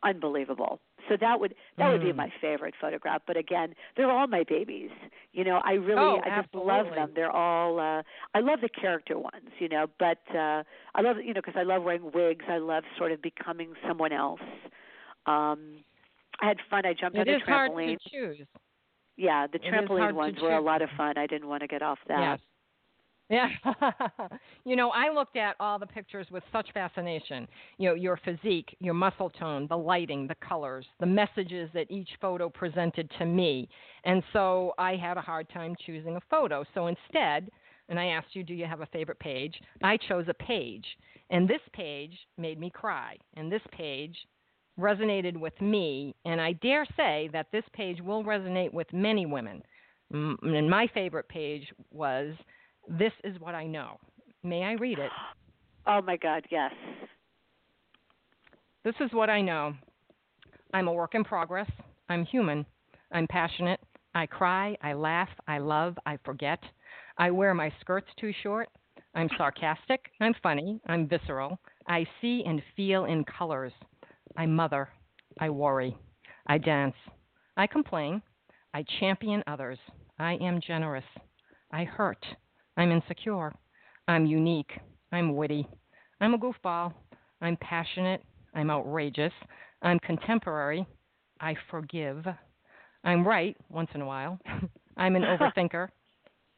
unbelievable. So that would that mm. would be Mm. my favorite photograph. But again, they're all my babies. You know, I really Oh, I just love them. They're all uh I love the character ones, you know, but uh I love you know because I love wearing wigs. I love sort of becoming someone else. Um I had fun. I jumped It on a is hard trampoline. to choose. Yeah, the It trampoline ones were a lot of fun. I didn't want to get off that. Yes. Yeah. you know, I looked at all the pictures with such fascination. You know, your physique, your muscle tone, the lighting, the colors, the messages that each photo presented to me. And so I had a hard time choosing a photo. So instead, and I asked you, do you have a favorite page? I chose a page. And this page made me cry. And this page resonated with me. And I dare say that this page will resonate with many women. And my favorite page was This is What I Know. May I read it? Oh my God, yes. This is what I know. I'm a work in progress. I'm human. I'm passionate. I cry. I laugh. I love. I forget. I wear my skirts too short. I'm sarcastic. I'm funny. I'm visceral. I see and feel in colors. I mother. I worry. I dance. I complain. I champion others. I am generous. I hurt. I'm insecure. I'm unique. I'm witty. I'm a goofball. I'm passionate. I'm outrageous. I'm contemporary. I forgive. I'm right once in a while. I'm an overthinker.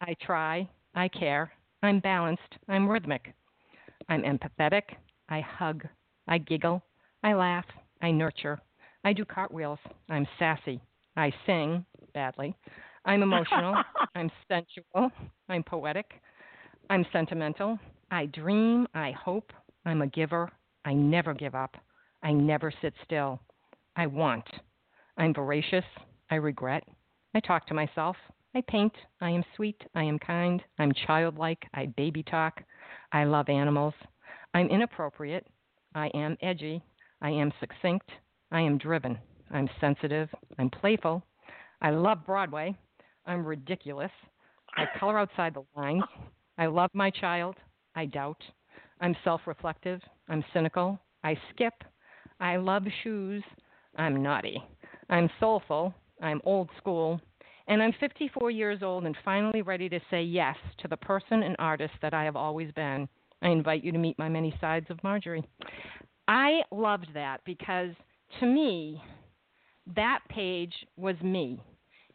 I try. I care. I'm balanced. I'm rhythmic. I'm empathetic. I hug. I giggle. I laugh. I nurture. I do cartwheels. I'm sassy. I sing badly. I'm emotional. I'm sensual. I'm poetic. I'm sentimental. I dream. I hope. I'm a giver. I never give up. I never sit still. I want. I'm voracious. I regret. I talk to myself. I paint. I am sweet. I am kind. I'm childlike. I baby talk. I love animals. I'm inappropriate. I am edgy. I am succinct. I am driven. I'm sensitive. I'm playful. I love Broadway. I'm ridiculous. I color outside the lines. I love my child. I doubt. I'm self reflective. I'm cynical. I skip. I love shoes. I'm naughty. I'm soulful. I'm old school. And I'm 54 years old and finally ready to say yes to the person and artist that I have always been. I invite you to meet my many sides of Marjorie. I loved that because to me, that page was me.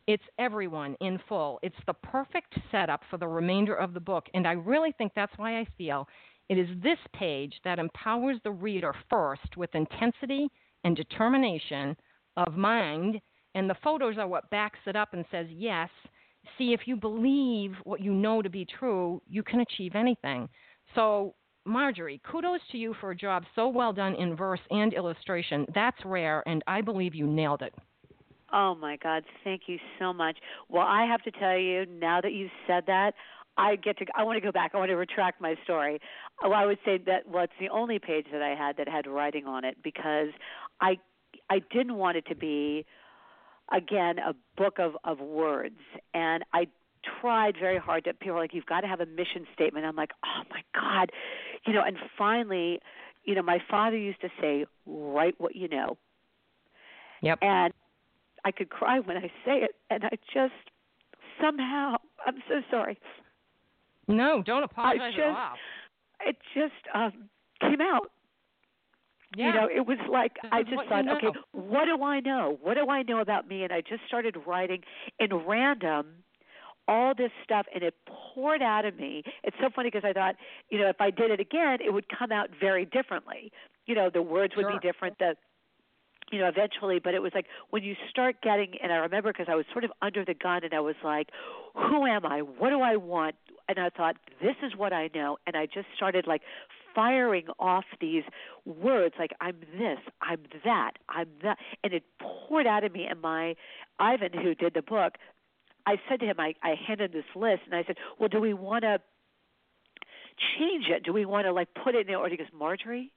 It's everyone in full. It's the perfect setup for the remainder of the book. And I really think that's why I feel it is this page that empowers the reader first with intensity and determination of mind. And the photos are what backs it up and says, yes, see, if you believe what you know to be true, you can achieve anything. So, Marjorie, kudos to you for a job so well done in verse and illustration. That's rare, and I believe you nailed it. Oh my God, thank you so much. Well, I have to tell you, now that you've said that, I get to I want to go back. I want to retract my story. Well, I would say that well, it's the only page that I had that had writing on it because I I didn't want it to be again a book of of words and I tried very hard to people are like you've got to have a mission statement. I'm like, "Oh my god." You know, and finally, you know, my father used to say, "Write what you know." Yep. And I could cry when I say it, and I just somehow I'm so sorry. No, don't apologize I at all. it just um came out. Yeah. You know, it was like This I just what you thought, know. okay, what do I know? What do I know about me? And I just started writing in random all this stuff and it poured out of me. It's so funny because I thought, you know, if I did it again, it would come out very differently. You know, the words would Sure. be different, the you know, eventually, but it was like when you start getting, and I remember because I was sort of under the gun and I was like, who am I? What do I want? And I thought, this is what I know. And I just started like firing off these words like, I'm this, I'm that, I'm that. And it poured out of me. And my, Ivan, who did the book, I said to him, I, I handed this list and I said, well, do we want to change it? Do we want to like put it in there? Or he goes, Marjorie,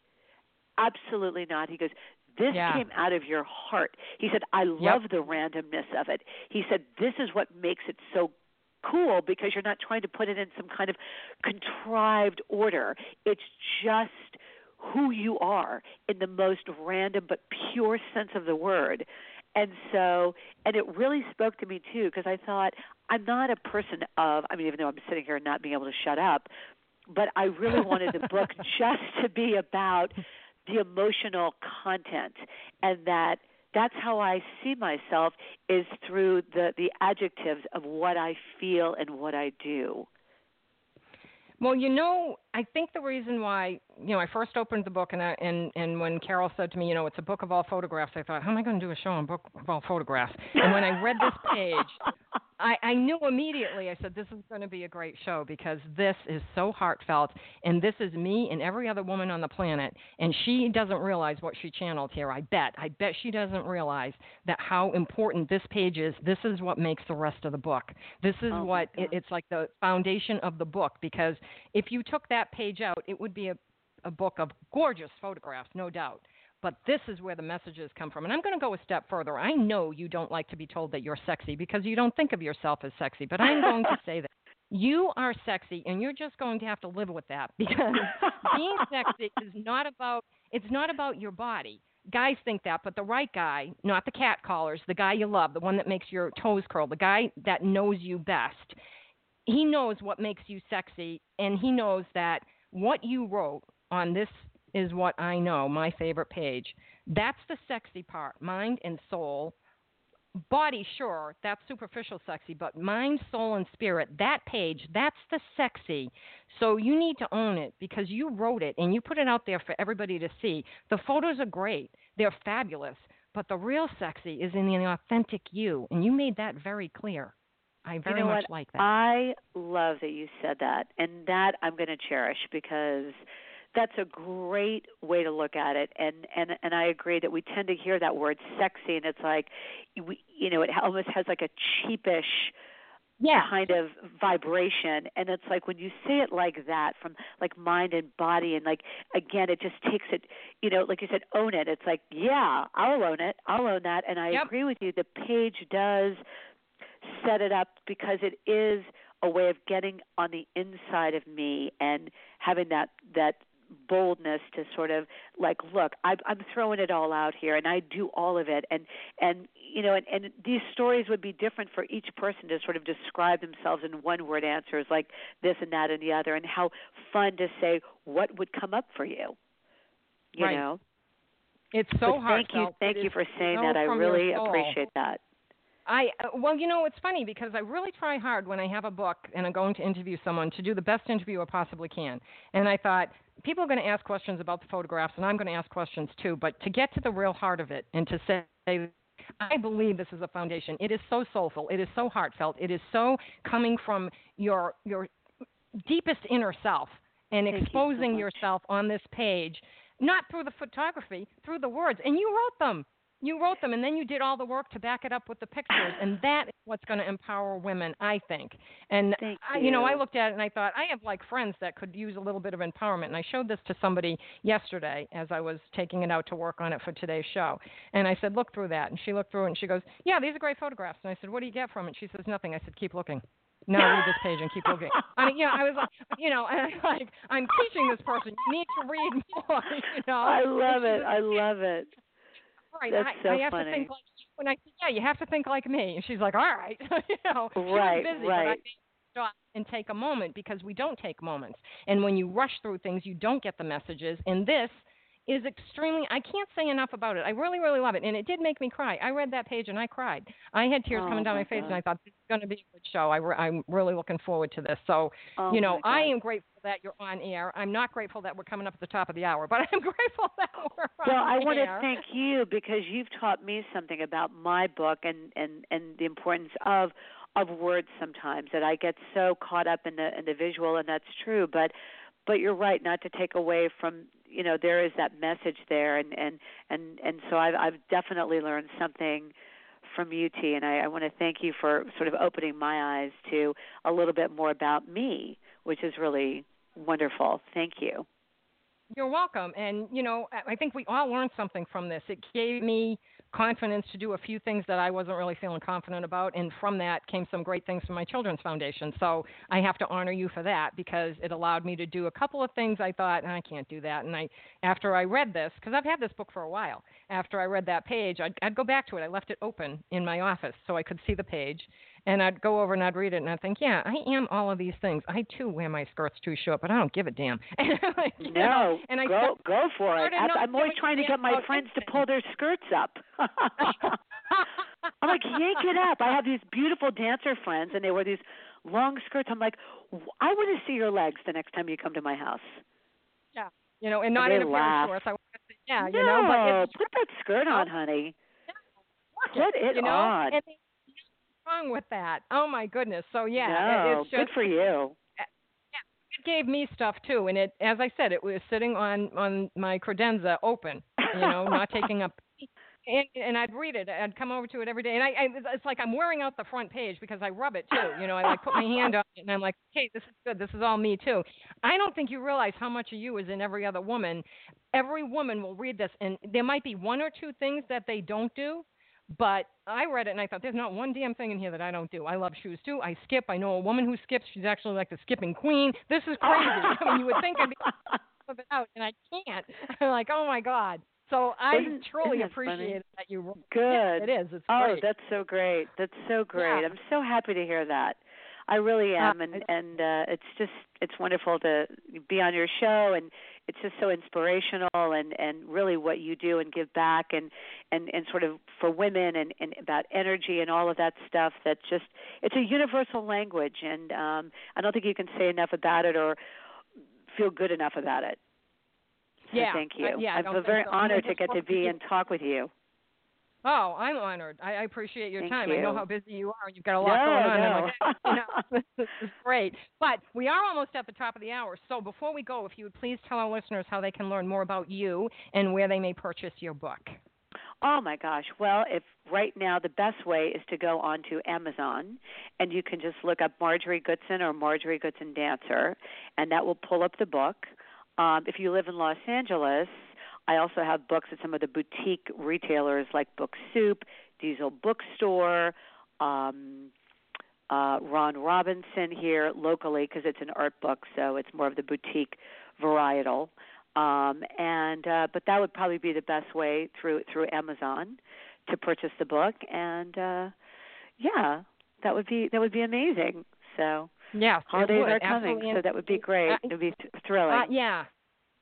absolutely not. He goes, this Yeah. came out of your heart. He said, I love the randomness of it. He said, this is what makes it so cool because you're not trying to put it in some kind of contrived order. It's just who you are in the most random but pure sense of the word. And so, and it really spoke to me too because I thought I'm not a person of, I mean, even though I'm sitting here and not being able to shut up, but I really wanted the book just to be about the emotional content and that that's how I see myself is through the the adjectives of what I feel and what I do. Well, you know, I think the reason why, you know, I first opened the book and I, and and when Carol said to me, you know, it's a book of all photographs, I thought, how am I going to do a show on book of all photographs? And when I read this page, I, I knew immediately. I said, "This is going to be a great show because this is so heartfelt, and this is me and every other woman on the planet." And she doesn't realize what she channeled here. I bet. I bet she doesn't realize that how important this page is. This is what makes the rest of the book. This is Oh, what it, it's like the foundation of the book. Because if you took that page out, it would be a a book of gorgeous photographs, no doubt. But this is where the messages come from. And I'm going to go a step further. I know you don't like to be told that you're sexy because you don't think of yourself as sexy, but I'm going to say that you are sexy and you're just going to have to live with that because being sexy is not about it's not about your body. Guys think that, but the right guy, not the cat callers, the guy you love, the one that makes your toes curl, the guy that knows you best, he knows what makes you sexy and he knows that what you wrote on this is what I know, my favorite page. That's the sexy part, mind and soul. Body, sure, that's superficial sexy, but mind, soul, and spirit, that page, that's the sexy. So you need to own it because you wrote it and you put it out there for everybody to see. The photos are great, they're fabulous, but the real sexy is in the authentic you, and you made that very clear. I very you know much what? like that. I love that you said that, and that I'm going to cherish because that's a great way to look at it. And and and I agree that we tend to hear that word sexy, and it's like, we, you know, it almost has like a cheapish yeah. kind of vibration and it's like when you say it like that from like mind and body and like again it just takes it you know like you said own it it's like yeah i'll own it i'll own that and i Yep. agree with you the page does set it up because it is a way of getting on the inside of me and having that that boldness to sort of like look I, i'm throwing it all out here and i do all of it. And and you know and, and these stories would be different for each person to sort of describe themselves in one word answers like this and that and the other and how fun to say what would come up for you you Right. know? It's so but thank you thank you for saying so that. I really appreciate that I uh, well, you know, it's funny because I really try hard when I have a book and I'm going to interview someone to do the best interview I possibly can. And I thought people are going to ask questions about the photographs, and I'm going to ask questions too. But to get to the real heart of it and to say. I believe this is a foundation. It is so soulful. It is so heartfelt. It is so coming from your your deepest inner self and Thank you so exposing yourself on this page, not through the photography, through the words. And you wrote them. You wrote them, and then you did all the work to back it up with the pictures, and that is what's going to empower women, I think. And Thank I, you know, I looked at it and I thought I have like friends that could use a little bit of empowerment. And I showed this to somebody yesterday as I was taking it out to work on it for today's show. And I said, look through that, and she looked through it and she goes, yeah, these are great photographs. And I said, what do you get from it? She says, nothing. I said, keep looking. Now read this page and keep looking. I mean, you know, I was like, you know, and I'm like, I'm teaching this person. You need to read more. You know. i love it i love it Right. That's I, so I have funny. to think like you. And I said, yeah, you have to think like me. And she's like, all right. you know, Right, busy, right. But I made stop and take a moment because we don't take moments. And when you rush through things, you don't get the messages. And this is extremely. I can't say enough about it. I really, really love it, and it did make me cry. I read that page and I cried. I had tears Oh, coming down my face, and I thought this is going to be a good show. I re- I'm really looking forward to this. So oh you know, I am grateful that you're on air. I'm not grateful that we're coming up at the top of the hour, but I'm grateful that we're on Well, I want to thank you because you've taught me something about my book and and and the importance of of words sometimes that I get so caught up in the in the visual and that's true, but but you're right not to take away from you know there is that message there and and and and so I've I've definitely learned something from you T and I, I want to thank you for sort of opening my eyes to a little bit more about me, which is really wonderful. Thank you. You're welcome. And you know, I think we all learned something from this. It gave me confidence to do a few things that I wasn't really feeling confident about, and from that came some great things from my children's foundation. So I have to honor you for that because it allowed me to do a couple of things I thought I can't do that. And I, after I read this, because I've had this book for a while, after I read that page, I'd, I'd go back to it. I left it open in my office so I could see the page, and I'd go over and I'd read it and I'd think, yeah, I am all of these things. I too wear my skirts too short, but I don't give a damn. And like, no, know, and I go go for it. I'm always trying to get my friends to pull their skirts up. I'm like, yank it up. I have these beautiful dancer friends, and they wear these long skirts. I'm like, I want to see your legs the next time you come to my house. Yeah, you know, and not in a pair of shorts. I want to see, yeah, no, you know, but put that skirt on, honey. Yeah, put it you know? on. And wrong with that? Oh my goodness. So yeah, no, it's just, good for you. Yeah, it gave me stuff too, and it, as I said, it was sitting on on my credenza open, you know, not taking up. And, and I'd read it. I'd come over to it every day, and I, I it's like I'm wearing out the front page because I rub it too. You know, I like put my hand on it, and I'm like, okay, this is good. This is all me too. I don't think you realize how much of you is in every other woman. Every woman will read this, and there might be one or two things that they don't do, but I read it and I thought, there's not one damn thing in here that I don't do. I love shoes too. I skip. I know a woman who skips. She's actually like the skipping queen. This is crazy. I mean, you would think I'd be it out, and I can't. I'm like, oh my god. So I isn't, truly isn't appreciate that you. Good. Yeah, it is. It's oh, great. that's so great. That's so great. Yeah. I'm so happy to hear that. I really am, uh, and and uh, it's just it's wonderful to be on your show, and it's just so inspirational, and and really what you do and give back, and and and sort of for women, and and about energy and all of that stuff. That's just it's a universal language, and um, I don't think you can say enough about it or feel good enough about it. So yeah, thank you. Uh, yeah, I'm very so. honored to get to be and talk with you. Oh, I'm honored. I, I appreciate your Thank time. you. I know how busy you are. and You've got a lot no, going on. No. Like, you know, this is great. But we are almost at the top of the hour. So before we go, if you would please tell our listeners how they can learn more about you and where they may purchase your book. Oh my gosh. Well, if right now the best way is to go onto Amazon and you can just look up Marjorie Goodson or Marjorie Goodson Dancer and that will pull up the book. Um, if you live in Los Angeles, I also have books at some of the boutique retailers like Book Soup, Diesel Bookstore, um, uh, Ron Robinson here locally because it's an art book, so it's more of the boutique varietal. Um, and uh, but that would probably be the best way through through Amazon to purchase the book, and uh, yeah, that would be that would be amazing. So yeah, holidays are coming, Absolutely. so that would be great. Uh, it would be th- thrilling. Uh, yeah.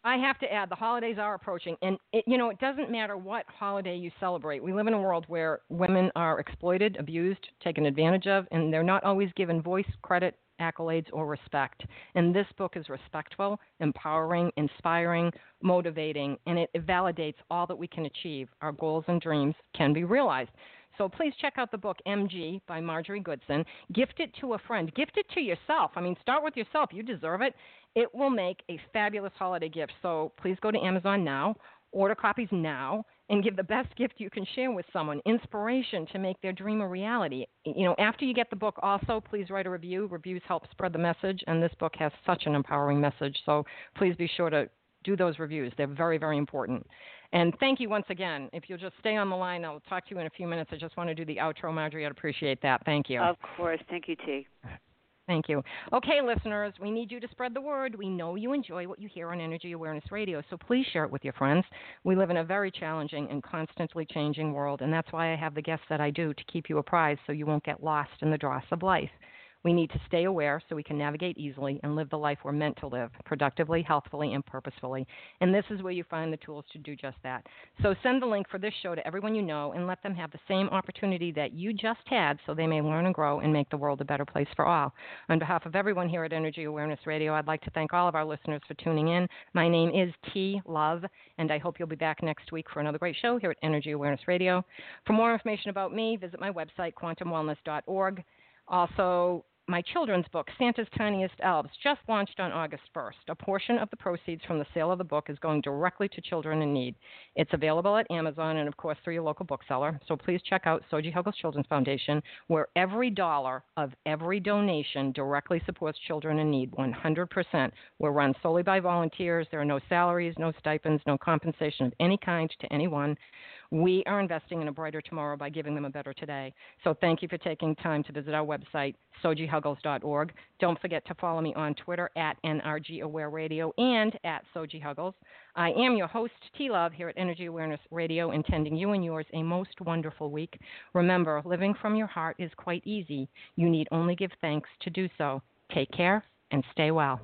I have to add, the holidays are approaching, and it, you know it doesn't matter what holiday you celebrate. We live in a world where women are exploited, abused, taken advantage of, and they're not always given voice, credit, accolades, or respect. And this book is respectful, empowering, inspiring, motivating, and it, it validates all that we can achieve. Our goals and dreams can be realized. So please check out the book MG by Marjorie Goodson. Gift it to a friend. Gift it to yourself. I mean, start with yourself. You deserve it. It will make a fabulous holiday gift. So please go to Amazon now, order copies now, and give the best gift you can share with someone inspiration to make their dream a reality. You know, after you get the book, also please write a review. Reviews help spread the message, and this book has such an empowering message. So please be sure to do those reviews. They're very, very important. And thank you once again. If you'll just stay on the line, I'll talk to you in a few minutes. I just want to do the outro, Marjorie. I'd appreciate that. Thank you. Of course. Thank you, T. Thank you. Okay, listeners, we need you to spread the word. We know you enjoy what you hear on Energy Awareness Radio, so please share it with your friends. We live in a very challenging and constantly changing world, and that's why I have the guests that I do to keep you apprised so you won't get lost in the dross of life. We need to stay aware so we can navigate easily and live the life we're meant to live productively, healthfully, and purposefully. And this is where you find the tools to do just that. So send the link for this show to everyone you know and let them have the same opportunity that you just had so they may learn and grow and make the world a better place for all. On behalf of everyone here at Energy Awareness Radio, I'd like to thank all of our listeners for tuning in. My name is T Love, and I hope you'll be back next week for another great show here at Energy Awareness Radio. For more information about me, visit my website, quantumwellness.org. Also, my children's book, Santa's Tiniest Elves, just launched on August 1st. A portion of the proceeds from the sale of the book is going directly to children in need. It's available at Amazon and, of course, through your local bookseller. So please check out Soji Huggles Children's Foundation, where every dollar of every donation directly supports children in need 100%. We're run solely by volunteers. There are no salaries, no stipends, no compensation of any kind to anyone. We are investing in a brighter tomorrow by giving them a better today. So thank you for taking time to visit our website, sojihuggles.org. Don't forget to follow me on Twitter at NRG Aware Radio and at Soji Huggles. I am your host, T Love, here at Energy Awareness Radio, intending you and yours a most wonderful week. Remember, living from your heart is quite easy. You need only give thanks to do so. Take care and stay well.